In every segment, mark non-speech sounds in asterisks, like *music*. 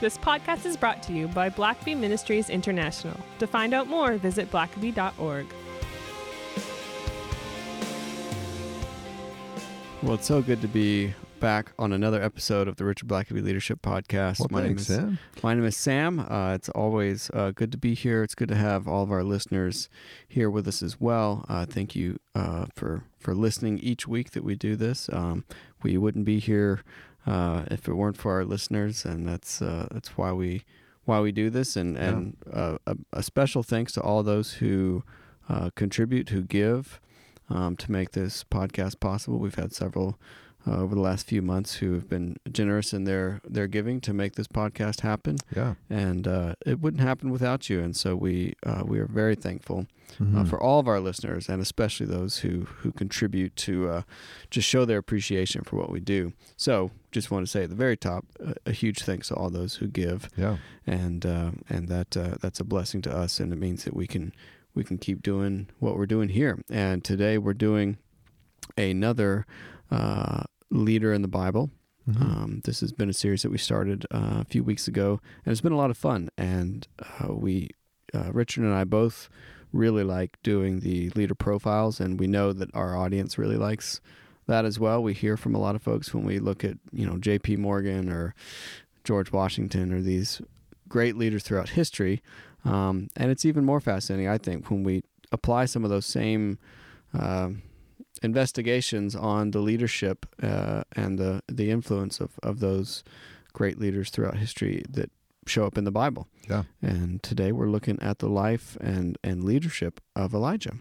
This podcast is brought to you by Blackaby Ministries International. To find out more, visit blackaby.org. Well, it's so good to be back on another episode of the Richard Blackaby Leadership Podcast. Well, my thanks, name is Sam. my name is Sam. Uh, it's always uh, good to be here. It's good to have all of our listeners here with us as well. Uh, thank you uh, for for listening each week that we do this. Um, we wouldn't be here uh, if it weren't for our listeners, and that's uh, that's why we why we do this. And and uh, a, a special thanks to all those who uh, contribute, who give um, to make this podcast possible. We've had several uh, over the last few months who have been generous in their their giving to make this podcast happen, Yeah. and uh, it wouldn't happen without you. And so we uh, we are very thankful uh, Mhm. for all of our listeners, and especially those who who contribute to uh, just show their appreciation for what we do. So just want to say at the very top, a, a huge thanks to all those who give yeah. and uh, and that uh, that's a blessing to us, and it means that we can we can keep doing what we're doing here. And today we're doing another uh, leader in the Bible. Mhm. Um, this has been a series that we started uh, a few weeks ago, and it's been a lot of fun. And uh, we, uh, Richard and I, both really like doing the leader profiles, and we know that our audience really likes that as well. We hear from a lot of folks when we look at you know J.P. Morgan or George Washington or these great leaders throughout history, um, and it's even more fascinating, I think, when we apply some of those same. um investigations on the leadership uh, and the the influence of, of those great leaders throughout history that show up in the Bible. Yeah. And today we're looking at the life and, and leadership of Elijah.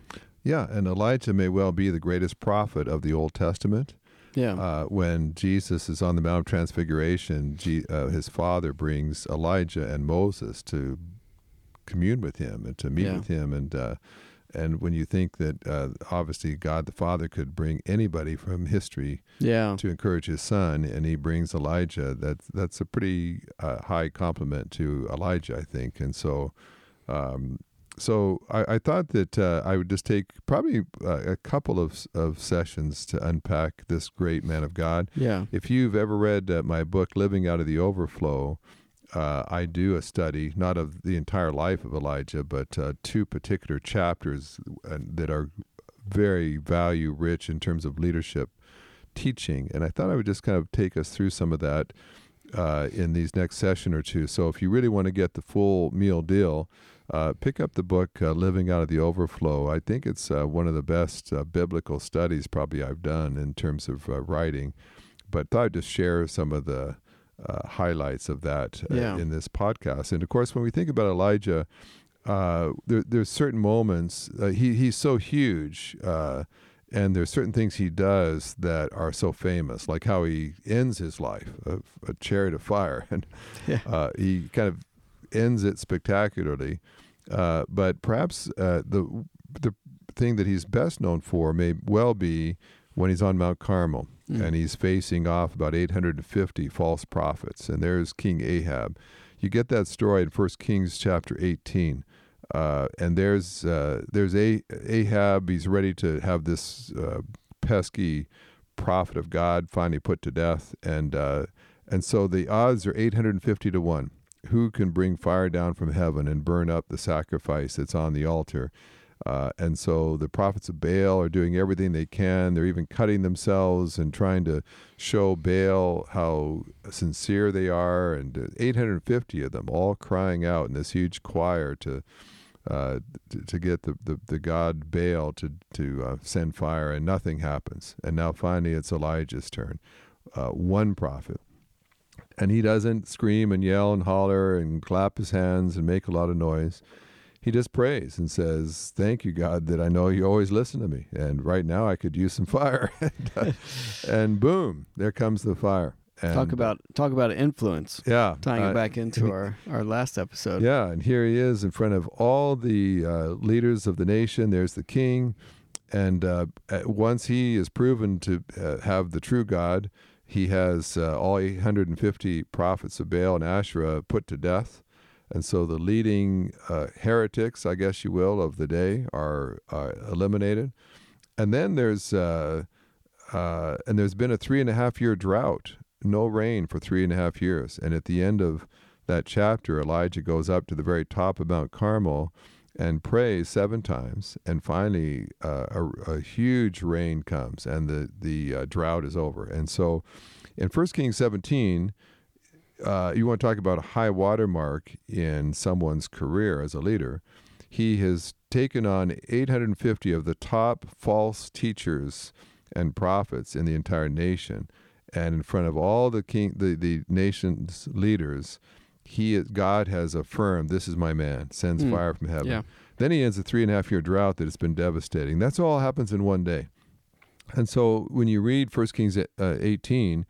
Yeah. And Elijah may well be the greatest prophet of the Old Testament. Yeah. Uh, when Jesus is on the Mount of Transfiguration, G- uh, his father brings Elijah and Moses to commune with him and to meet Yeah. with him. And uh, and when you think that uh, obviously God the Father could bring anybody from history yeah. to encourage his son, and he brings Elijah. That's that's a pretty uh, high compliment to Elijah, I think. And so, um, so I, I thought that uh, I would just take probably uh, a couple of of sessions to unpack this great man of God. Yeah. If you've ever read uh, my book, Living Out of the Overflow. Uh, I do a study, not of the entire life of Elijah, but uh, two particular chapters uh, that are very value rich in terms of leadership teaching. And I thought I would just kind of take us through some of that uh, in these next session or two. So if you really want to get the full meal deal, uh, pick up the book uh, Living Out of the Overflow. I think it's one of the best biblical studies probably I've done in terms of writing. But thought I'd just share some of the uh, highlights of that uh, Yeah. in this podcast. And of course, when we think about Elijah, uh, there, there's certain moments. Uh, he he's so huge, uh, and there's certain things he does that are so famous, like how he ends his life, a, a chariot of fire, *laughs* and Yeah. uh, he kind of ends it spectacularly. Uh, but perhaps uh, the the thing that he's best known for may well be when he's on Mount Carmel Mm. and he's facing off about 850 false prophets, and there's King Ahab. You get that story in First Kings chapter 18. Uh, and there's uh, there's a Ahab. He's ready to have this uh, pesky prophet of God finally put to death, and uh, and so the odds are 850 to one. Who can bring fire down from heaven and burn up the sacrifice that's on the altar? Uh, and so the prophets of Baal are doing everything they can. They're even cutting themselves and trying to show Baal how sincere they are. And uh, 850 of them all crying out in this huge choir to uh, to, to get the, the, the god Baal to to uh, send fire, and nothing happens. And now finally, it's Elijah's turn. Uh, one prophet, and he doesn't scream and yell and holler and clap his hands and make a lot of noise. He just prays and says, "Thank you, God, that I know you always listen to me. And right now, I could use some *laughs* fire." and, uh, and boom, there comes the fire. And, talk about talk about influence. yeah, Tying uh, it back into our, our last episode. yeah, and here he is in front of all the uh, leaders of the nation. There's the king, and uh, once he is proven to uh, have the true God, he has uh, all 850 prophets of Baal and Asherah put to death. And so the leading uh, heretics, I guess you will, of the day are uh, eliminated. And then there's uh, uh, and there's been a three and a half year drought, no rain for three and a half years. And at the end of that chapter, Elijah goes up to the very top of Mount Carmel and prays seven times, and finally uh, a, a, huge rain comes, and the the uh, drought is over. And so, in 1 Kings 17, uh, you want to talk about a high water mark in someone's career as a leader. He has taken on 850 of the top false teachers and prophets in the entire nation, and in front of all the king, the, the nation's leaders, he God has affirmed, "This is my man." Sends mm. fire from heaven. Yeah. Then he ends a three and a half year drought that has been devastating. That's all happens in one day. And so when you read 1 Kings uh, 18,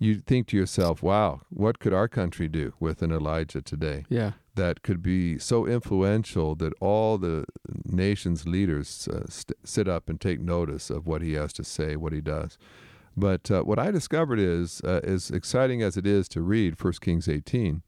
you think to yourself, wow, what could our country do with an Elijah today? Yeah. That could be so influential that all the nation's leaders uh, st- sit up and take notice of what he has to say, what he does. But uh, what I discovered is, uh, as exciting as it is to read 1 Kings 18,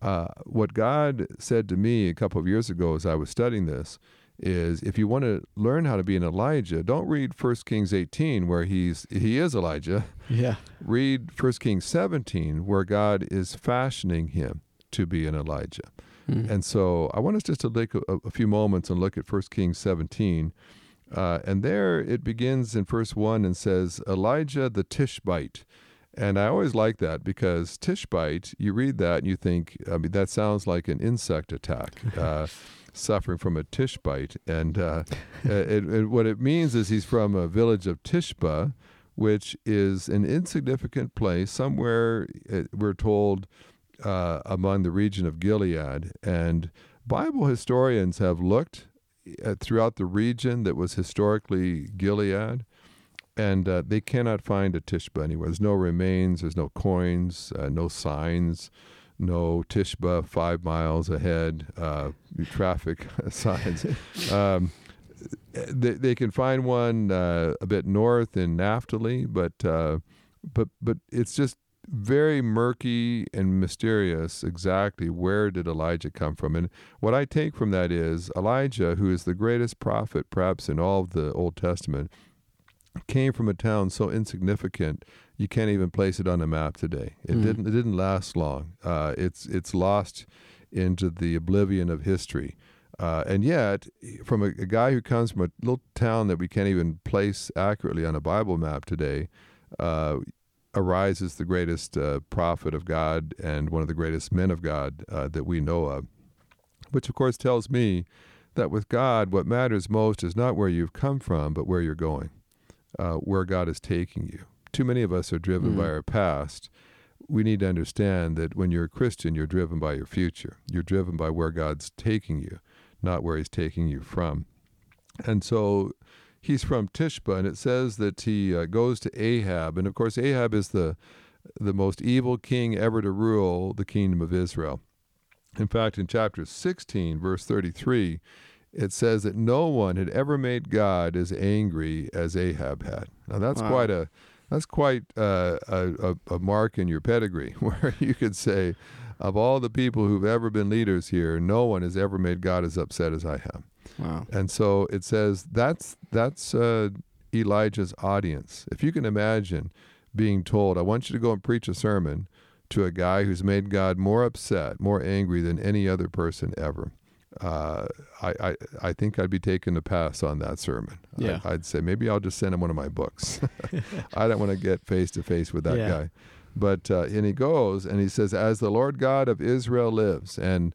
uh, what God said to me a couple of years ago as I was studying this is if you want to learn how to be an Elijah, don't read 1 Kings 18 where he's he is Elijah. Yeah. Read 1 Kings 17 where God is fashioning him to be an Elijah. Mm. And so I want us just to take a, a, few moments and look at 1 Kings 17. Uh, and there it begins in verse 1 and says, Elijah the Tishbite. And I always like that because Tishbite, you read that and you think, I mean, that sounds like an insect attack. *laughs* Uh, suffering from a Tishbite. And *laughs* uh, it, it, what it means is he's from a village of Tishba, which is an insignificant place somewhere, uh, we're told, uh, among the region of Gilead. And Bible historians have looked uh, throughout the region that was historically Gilead and uh, they cannot find a Tishba anywhere. There's no remains, there's no coins, uh, no signs, no Tishba five miles ahead, uh, traffic *laughs* signs. *laughs* Um, they, they, can find one uh, a bit north in Naphtali, but uh, but but it's just very murky and mysterious exactly where did Elijah come from. And what I take from that is Elijah, who is the greatest prophet perhaps in all of the Old Testament came from a town so insignificant you can't even place it on a map today. It mm. didn't. It didn't last long. Uh, it's it's lost into the oblivion of history. Uh, and yet, from a, a, guy who comes from a little town that we can't even place accurately on a Bible map today, uh, arises the greatest uh, prophet of God and one of the greatest men of God uh, that we know of. Which, of course, tells me that with God, what matters most is not where you've come from, but where you're going uh, where God is taking you. Too many of us are driven mm. by our past. We need to understand that when you're a Christian, you're driven by your future. You're driven by where God's taking you, not where He's taking you from. And so he's from Tishba, and it says that he uh, goes to Ahab. And of course, Ahab is the, the most evil king ever to rule the kingdom of Israel. In fact, in chapter 16, verse 33, it says that no one had ever made God as angry as Ahab had. Now that's wow. quite a that's quite uh, a, a, mark in your pedigree, *laughs* where you could say, of all the people who've ever been leaders here, no one has ever made God as upset as I have. Wow! And so it says that's that's uh, Elijah's audience. If you can imagine being told, "I want you to go and preach a sermon." To a guy who's made God more upset, more angry than any other person ever uh, I, I, I think I'd be taking a pass on that sermon. Yeah. I, would say maybe I'll just send him one of my books. *laughs* I don't want to get face to face with that yeah. guy. But uh, and he goes and he says, "As the Lord God of Israel lives." And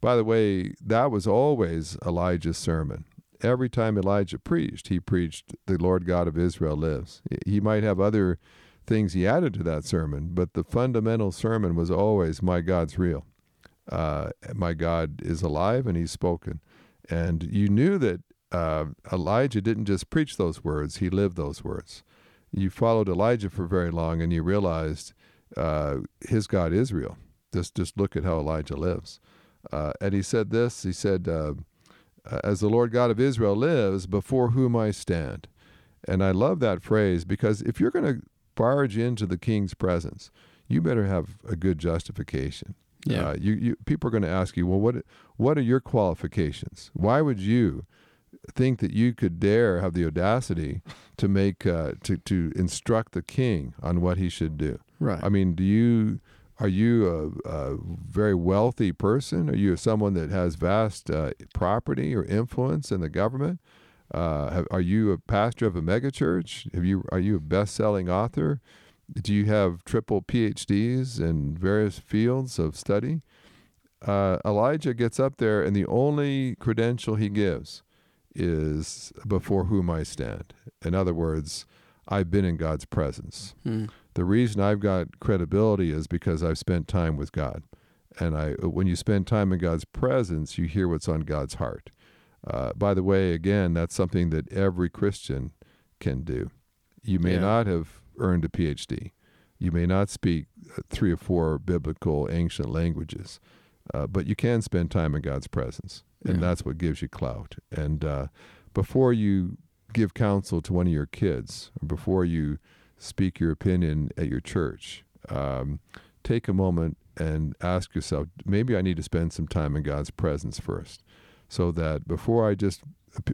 by the way, that was always Elijah's sermon. Every time Elijah preached, he preached, "The Lord God of Israel lives." He might have other things he added to that sermon, but the fundamental sermon was always, "My God's real." Uh, my God is alive and he's spoken. And you knew that uh, Elijah didn't just preach those words, he lived those words. You followed Elijah for very long and you realized uh, his God is real. Just, just look at how Elijah lives. Uh, and he said this he said, uh, As the Lord God of Israel lives, before whom I stand. And I love that phrase because if you're going to barge into the king's presence, you better have a good justification. Yeah. Uh, you, you, people are going to ask you, well, what, what are your qualifications? Why would you think that you could dare have the audacity to make, uh, to, to instruct the king on what he should do? Right. I mean, do you, are you a, a, very wealthy person? Are you someone that has vast uh, property or influence in the government? Uh, have, are you a pastor of a megachurch? Have you are you a best-selling author? Do you have triple PhDs in various fields of study? Uh, Elijah gets up there, and the only credential he gives is before whom I stand. In other words, I've been in God's presence. Hmm. The reason I've got credibility is because I've spent time with God. And I, when you spend time in God's presence, you hear what's on God's heart. Uh, by the way, again, that's something that every Christian can do. You may Yeah. not have earned a PhD. You may not speak uh, three or four biblical ancient languages, uh, but you can spend time in God's presence, and Yeah. that's what gives you clout. And uh, before you give counsel to one of your kids, or before you speak your opinion at your church, um, take a moment and ask yourself, maybe I need to spend some time in God's presence first, so that before I just,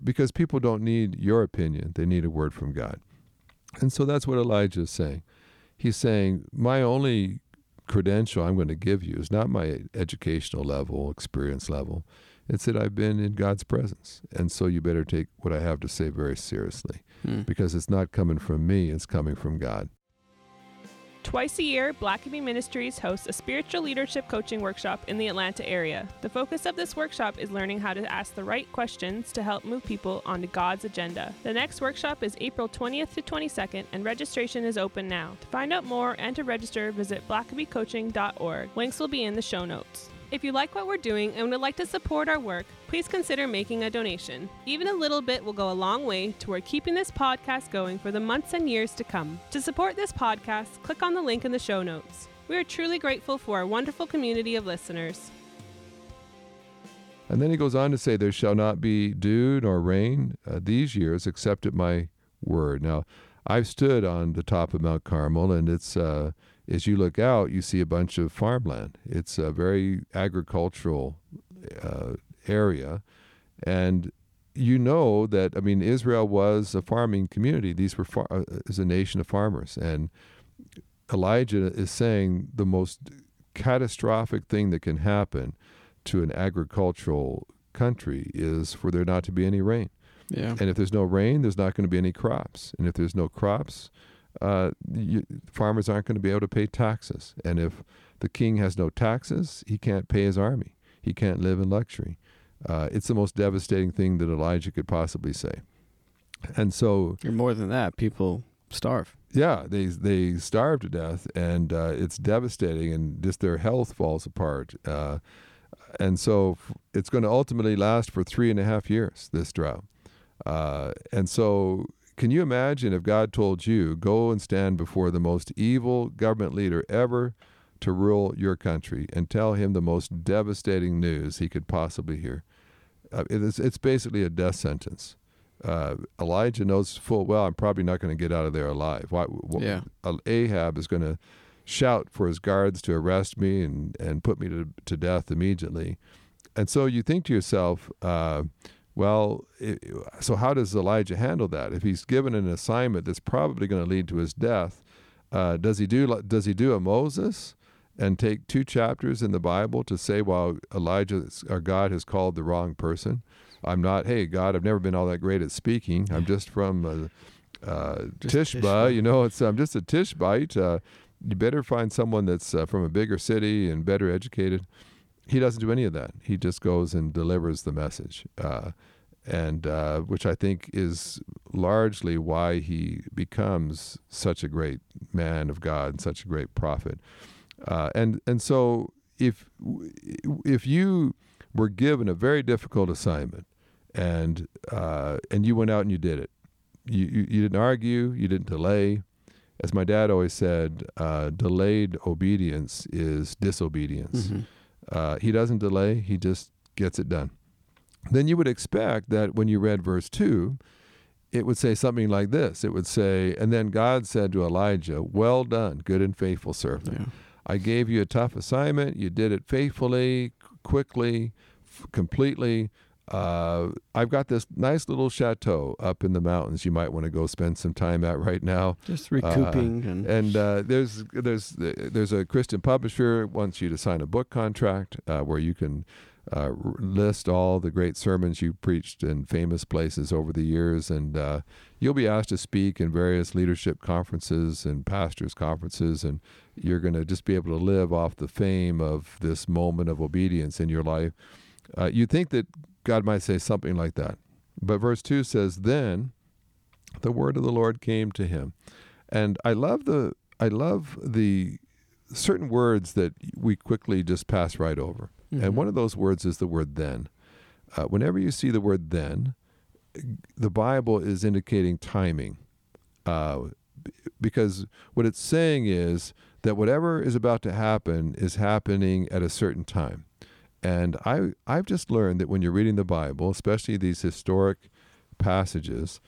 because people don't need your opinion, they need a word from God. And so that's what Elijah is saying. He's saying, my only credential I'm going to give you is not my educational level, experience level. It's that I've been in God's presence. And so you better take what I have to say very seriously Hmm. because it's not coming from me, it's coming from God. Twice a year, Blackaby Ministries hosts a spiritual leadership coaching workshop in the Atlanta area. The focus of this workshop is learning how to ask the right questions to help move people onto God's agenda. The next workshop is April 20th to 22nd, and registration is open now. To find out more and to register, visit blackabycoaching.org. Links will be in the show notes. If you like what we're doing and would like to support our work, please consider making a donation. Even a little bit will go a long way toward keeping this podcast going for the months and years to come. To support this podcast, click on the link in the show notes. We are truly grateful for our wonderful community of listeners. And then he goes on to say, There shall not be dew nor rain uh, these years except at my word. Now, I've stood on the top of Mount Carmel, and it's uh, as you look out, you see a bunch of farmland. It's a very agricultural uh, area, and you know that I mean Israel was a farming community. These were far, uh, is a nation of farmers, and Elijah is saying the most catastrophic thing that can happen to an agricultural country is for there not to be any rain. Yeah. And if there's no rain, there's not going to be any crops. And if there's no crops, uh, you, farmers aren't going to be able to pay taxes. And if the king has no taxes, he can't pay his army. He can't live in luxury. Uh, it's the most devastating thing that Elijah could possibly say. And so, Or more than that, people starve. yeah, they they starve to death, and uh, it's devastating, and just their health falls apart. Uh, and so, f- it's going to ultimately last for three and a half years. This drought, uh, and so. Can you imagine if God told you, go and stand before the most evil government leader ever to rule your country and tell him the most devastating news he could possibly hear? Uh, it's, it's basically a death sentence. Uh, Elijah knows full well I'm probably not going to get out of there alive. Why, wh- Yeah. uh, Ahab is going to shout for his guards to arrest me and, and put me to, to death immediately. And so you think to yourself, uh, well, i so how does Elijah handle that? If he's given an assignment that's probably going to lead to his death, uh, does he do does he do a Moses and take two chapters in the Bible to say, well, Elijah or God has called the wrong person? I'm not. Hey, God, I've never been all that great at speaking. I'm just from uh, uh, Just Tishba. Tishba. You know, it's I'm just a Tishbite. Uh, you better find someone that's uh, from a bigger city and better educated. He doesn't do any of that. He just goes and delivers the message, uh, and uh, which I think is largely why he becomes such a great man of God and such a great prophet. Uh, and and so if if you were given a very difficult assignment and uh, and you went out and you did it, you, you you didn't argue, you didn't delay. As my dad always said, uh, delayed obedience is disobedience. Mhm. Uh, he doesn't delay, he just gets it done. Then you would expect that when you read verse 2, it would say something like this It would say, And then God said to Elijah, Well done, good and faithful servant. Yeah. I gave you a tough assignment. You did it faithfully, quickly, f- completely. Uh, I've got this nice little chateau up in the mountains. You might want to go spend some time at right now. Just recouping Uh, and, And uh, there's there's there's a Christian publisher wants you to sign a book contract uh, where you can uh, r- list all the great sermons you preached in famous places over the years, and uh, you'll be asked to speak in various leadership conferences and pastors conferences, and you're going to just be able to live off the fame of this moment of obedience in your life. Uh, you think that God might say something like that, but verse two says, "Then the word of the Lord came to him," and I love the I love the certain words that we quickly just pass right over. Mhm. And one of those words is the word then. Uh, whenever you see the word then, the Bible is indicating timing. Uh, because what it's saying is that whatever is about to happen is happening at a certain time. And I, I've just learned that when you're reading the Bible, especially these historic passages,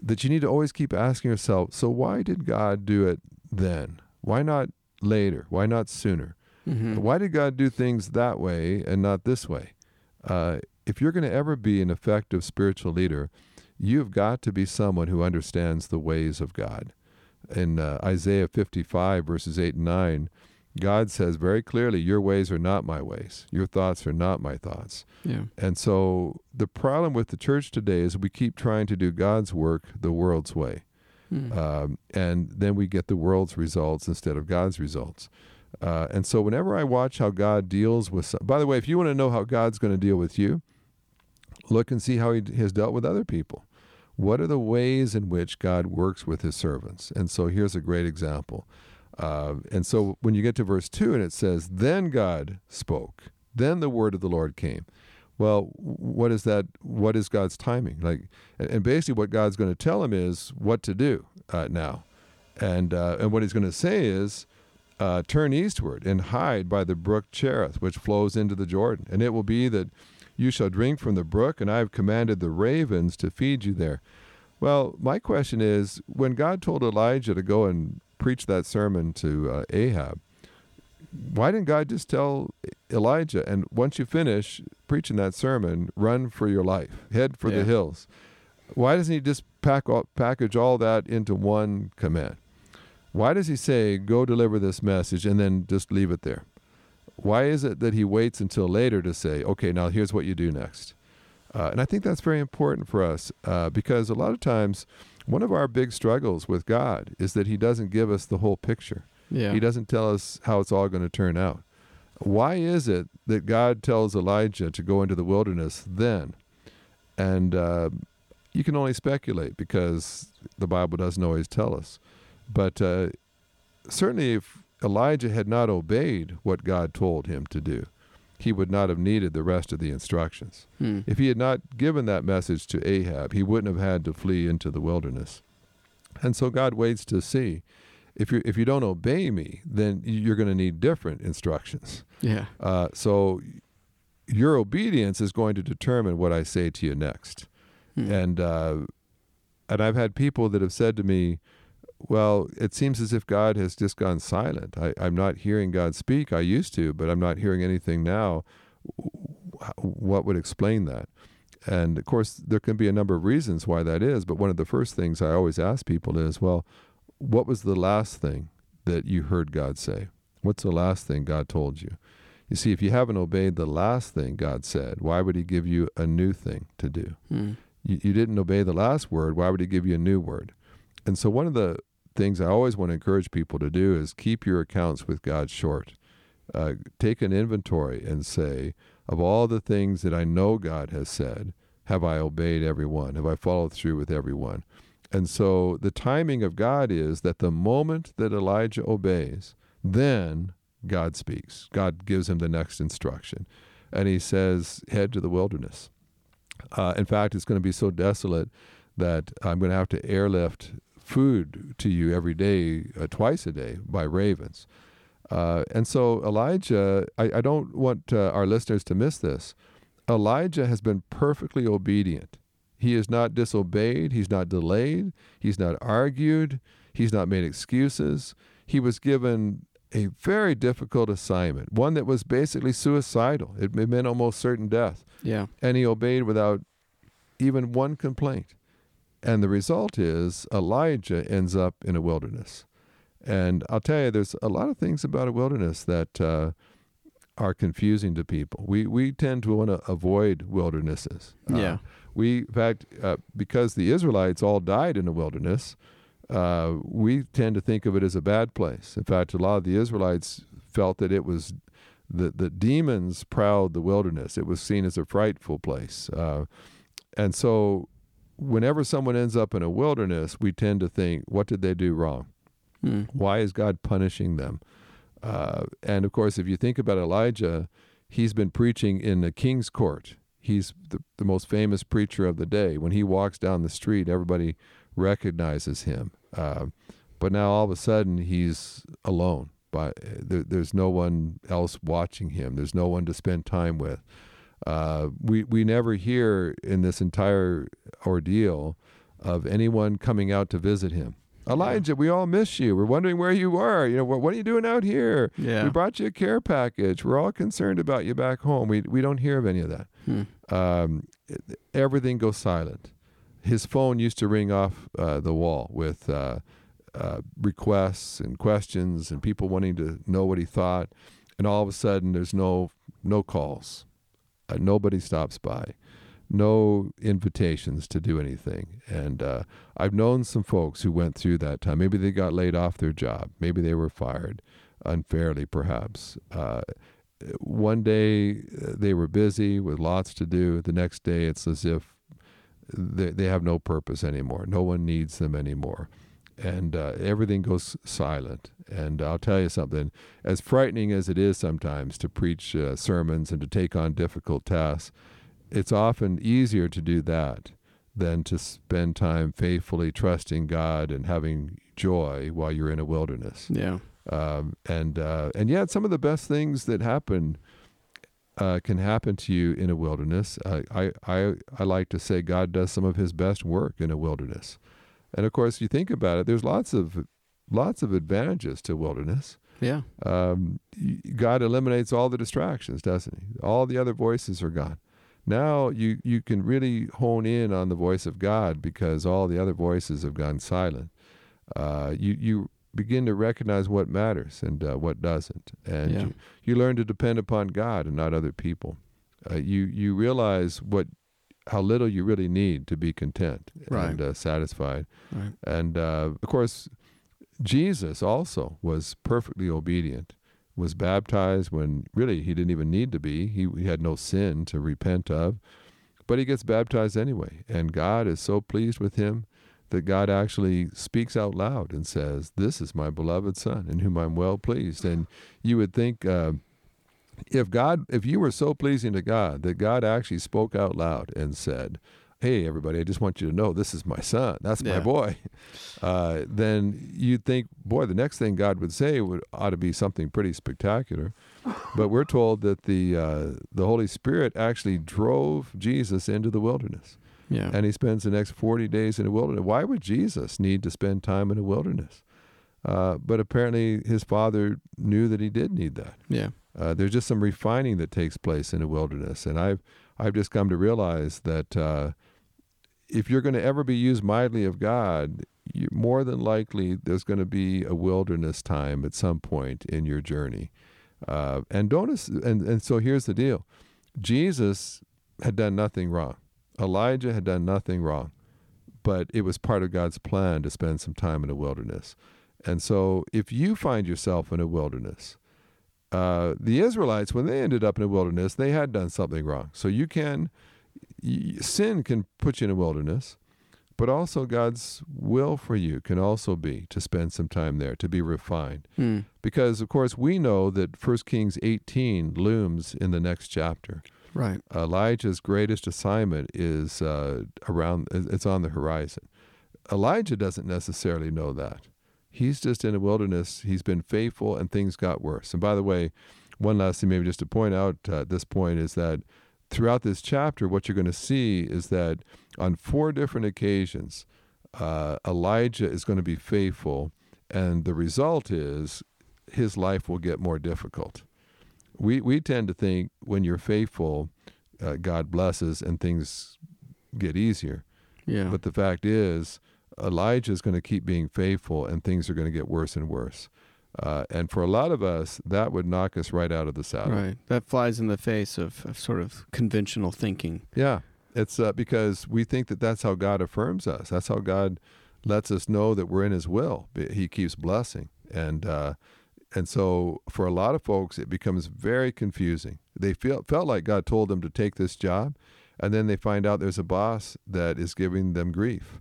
that you need to always keep asking yourself so, why did God do it then? Why not later? Why not sooner? Mhm. Why did God do things that way and not this way? Uh, if you're going to ever be an effective spiritual leader, you've got to be someone who understands the ways of God. In uh, Isaiah 55, verses 8 and 9, God says very clearly, Your ways are not my ways, your thoughts are not my thoughts. yeah. And so the problem with the church today is we keep trying to do God's work the world's way Mm. um, and then we get the world's results instead of God's results. Uh, and so, whenever I watch how God deals with, some, by the way, if you want to know how God's going to deal with you, look and see how He has dealt with other people. What are the ways in which God works with His servants? And so, here's a great example. Uh, and so, when you get to verse two, and it says, "Then God spoke, then the word of the Lord came." Well, what is that? What is God's timing? Like, and and basically, what God's going to tell him is what to do uh, now, and uh, and what He's going to say is, uh, turn eastward and hide by the brook Cherith, which flows into the Jordan, and it will be that you shall drink from the brook, and I have commanded the ravens to feed you there. Well, my question is, when God told Elijah to go and preach that sermon to uh, Ahab, why didn't God just tell Elijah, and once you finish preaching that sermon, run for your life, head for Yeah. the hills? Why doesn't he just pack all, package all that into one command? Why does he say, go deliver this message and then just leave it there? Why is it that he waits until later to say, okay, now here's what you do next? Uh, and I think that's very important for us uh, because a lot of times one of our big struggles with God is that he doesn't give us the whole picture. Yeah. He doesn't tell us how it's all going to turn out. Why is it that God tells Elijah to go into the wilderness then? And uh, you can only speculate because the Bible doesn't always tell us. But uh, certainly, if Elijah had not obeyed what God told him to do, he would not have needed the rest of the instructions. Hmm. If he had not given that message to Ahab, he wouldn't have had to flee into the wilderness. And so God waits to see. If you if you don't obey me, then you're going to need different instructions. Yeah. Uh, so your obedience is going to determine what I say to you next. Hmm. And uh, and I've had people that have said to me, "Well, it seems as if God has just gone silent. I, I'm not hearing God speak. I used to, but I'm not hearing anything now. What would explain that?" And of course, there can be a number of reasons why that is. But one of the first things I always ask people is, "Well, what was the last thing that you heard God say? What's the last thing God told you?" You see, if you haven't obeyed the last thing God said, why would He give you a new thing to do? Hmm. you, you didn't obey the last word, why would he give you a new word? And so, one of the things I always want to encourage people to do is keep your accounts with God short. Uh, take an inventory and say, of all the things that I know God has said, have I obeyed every one? Have I followed through with every one? And so, the timing of God is that the moment that Elijah obeys, then God speaks. God gives him the next instruction. And he says, head to the wilderness. Uh, in fact, it's going to be so desolate that I'm going to have to airlift food to you every day, uh, twice a day, by ravens. Uh, and so Elijah, I, I don't want uh, our listeners to miss this. Elijah has been perfectly obedient. He is not disobeyed. He's not delayed. He's not argued. He's not made excuses. He was given a very difficult assignment, one that was basically suicidal. It, meant almost certain death. Yeah. And he obeyed without even one complaint. And the result is Elijah ends up in a wilderness. And I'll tell you, there's a lot of things about a wilderness that uh, are confusing to people. We we tend to want to avoid wildernesses. Uh, Yeah. we, in fact, uh, because the Israelites all died in a wilderness, uh, we tend to think of it as a bad place. In fact, a lot of the Israelites felt that it was the the demons prowled the wilderness. It was seen as a frightful place, uh, and so whenever someone ends up in a wilderness, we tend to think, what did they do wrong? Hmm. Why is God punishing them? Uh, and of course, if you think about Elijah, he's been preaching in the king's court. He's the, the most famous preacher of the day. When he walks down the street, everybody recognizes him. Uh, but now all of a sudden, he's alone. But there, there's no one else watching him. There's no one to spend time with. Uh, we we never hear in this entire ordeal of anyone coming out to visit him. Elijah, we all miss you. We're wondering where you are. You know, what, what are you doing out here? Yeah. We brought you a care package. We're all concerned about you back home. We we don't hear of any of that. Hmm. Um, everything goes silent. His phone used to ring off uh, the wall with uh, uh, requests and questions and people wanting to know what he thought. And all of a sudden, there's no no calls. Uh, nobody stops by. No invitations to do anything. And uh, I've known some folks who went through that time. Maybe they got laid off their job. Maybe they were fired unfairly, perhaps. Uh, one day uh, they were busy with lots to do. The next day it's as if they, they have no purpose anymore. No one needs them anymore. And uh, everything goes silent. And I'll tell you something as frightening as it is sometimes to preach uh, sermons and to take on difficult tasks, it's often easier to do that than to spend time faithfully trusting God and having joy while you're in a wilderness. Yeah. Um, and uh, and yet, some of the best things that happen uh, can happen to you in a wilderness. I, I I I like to say God does some of His best work in a wilderness, and of course, you think about it. There's lots of lots of advantages to wilderness. Yeah. Um, God eliminates all the distractions, doesn't He? All the other voices are gone. Now you you can really hone in on the voice of God because all the other voices have gone silent. Uh, you you begin to recognize what matters and uh, what doesn't, and Yeah. you, you learn to depend upon God and not other people. Uh, you you realize what how little you really need to be content Right. and uh, satisfied. Right. And uh, of course, Jesus also was perfectly obedient, was baptized when really he didn't even need to be. He, he had no sin to repent of, but he gets baptized anyway. And God is so pleased with him that God actually speaks out loud and says, This is my beloved Son in whom I'm well pleased. And you would think, uh, if God, if you were so pleasing to God that God actually spoke out loud and said, "Hey, everybody, I just want you to know this is my son. That's my boy," *laughs* uh, then you'd think, boy, the next thing God would say would ought to be something pretty spectacular. *laughs* but we're told that the uh, the Holy Spirit actually drove Jesus into the wilderness, Yeah. and he spends the next forty days in the wilderness. Why would Jesus need to spend time in a wilderness? Uh, but apparently, his father knew that he did need that. yeah. Uh, there's just some refining that takes place in a wilderness, and I've I've just come to realize that uh, if you're going to ever be used mightily of God, you, more than likely there's going to be a wilderness time at some point in your journey. Uh, and don't and and so here's the deal: Jesus had done nothing wrong. Elijah had done nothing wrong, but it was part of God's plan to spend some time in a wilderness. And so, if you find yourself in a wilderness, uh, the Israelites, when they ended up in a wilderness, they had done something wrong. So you can, y- sin can put you in a wilderness, but also God's will for you can also be to spend some time there, to be refined. Hmm. Because, of course, we know that 1 Kings 18 looms in the next chapter. Right. Elijah's greatest assignment is uh, around, it's on the horizon. Elijah doesn't necessarily know that. He's just in a wilderness. He's been faithful, and things got worse. And by the way, one last thing, maybe just to point out uh, at this point, is that throughout this chapter, what you're going to see is that on four different occasions, uh, Elijah is going to be faithful, and the result is his life will get more difficult. We we tend to think when you're faithful, uh, God blesses and things get easier. Yeah. But the fact is, Elijah is going to keep being faithful, and things are going to get worse and worse. Uh, and for a lot of us, that would knock us right out of the saddle. right. That flies in the face of, of sort of conventional thinking. Yeah, it's uh, because we think that that's how God affirms us. That's how God lets us know that we're in His will. He keeps blessing, and uh, and so for a lot of folks, it becomes very confusing. They feel felt like God told them to take this job, and then they find out there's a boss that is giving them grief.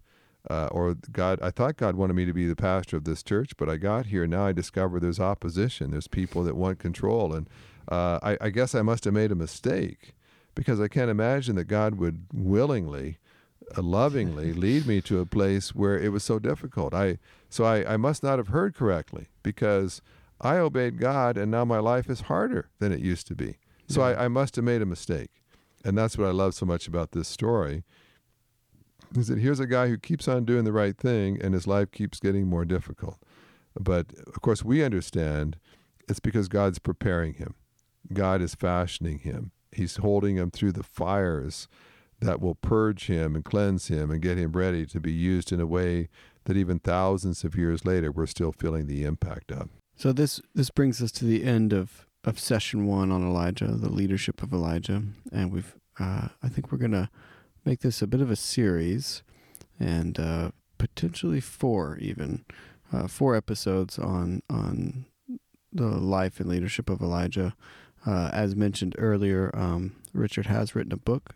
Uh, or God, I thought God wanted me to be the pastor of this church, but I got here now. I discover there's opposition. There's people that want control, and uh, I, I guess I must have made a mistake because I can't imagine that God would willingly, uh, lovingly *laughs* lead me to a place where it was so difficult. I so I, I must not have heard correctly because I obeyed God, and now my life is harder than it used to be. So I, I must have made a mistake, and that's what I love so much about this story. Is that here's a guy who keeps on doing the right thing, and his life keeps getting more difficult. But of course, we understand it's because God's preparing him. God is fashioning him. He's holding him through the fires that will purge him and cleanse him and get him ready to be used in a way that even thousands of years later we're still feeling the impact of. So this this brings us to the end of of session one on Elijah, the leadership of Elijah, and we've uh, I think we're gonna make this a bit of a series, and uh, potentially four even uh, four episodes on on the life and leadership of Elijah. Uh, as mentioned earlier, um, Richard has written a book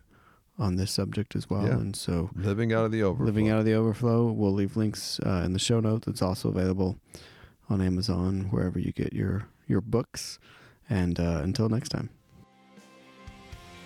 on this subject as well, Yeah. and so Living out of the overflow. Living Out of the Overflow. We'll leave links uh, in the show notes. It's also available on Amazon, wherever you get your, your books. And uh, until next time.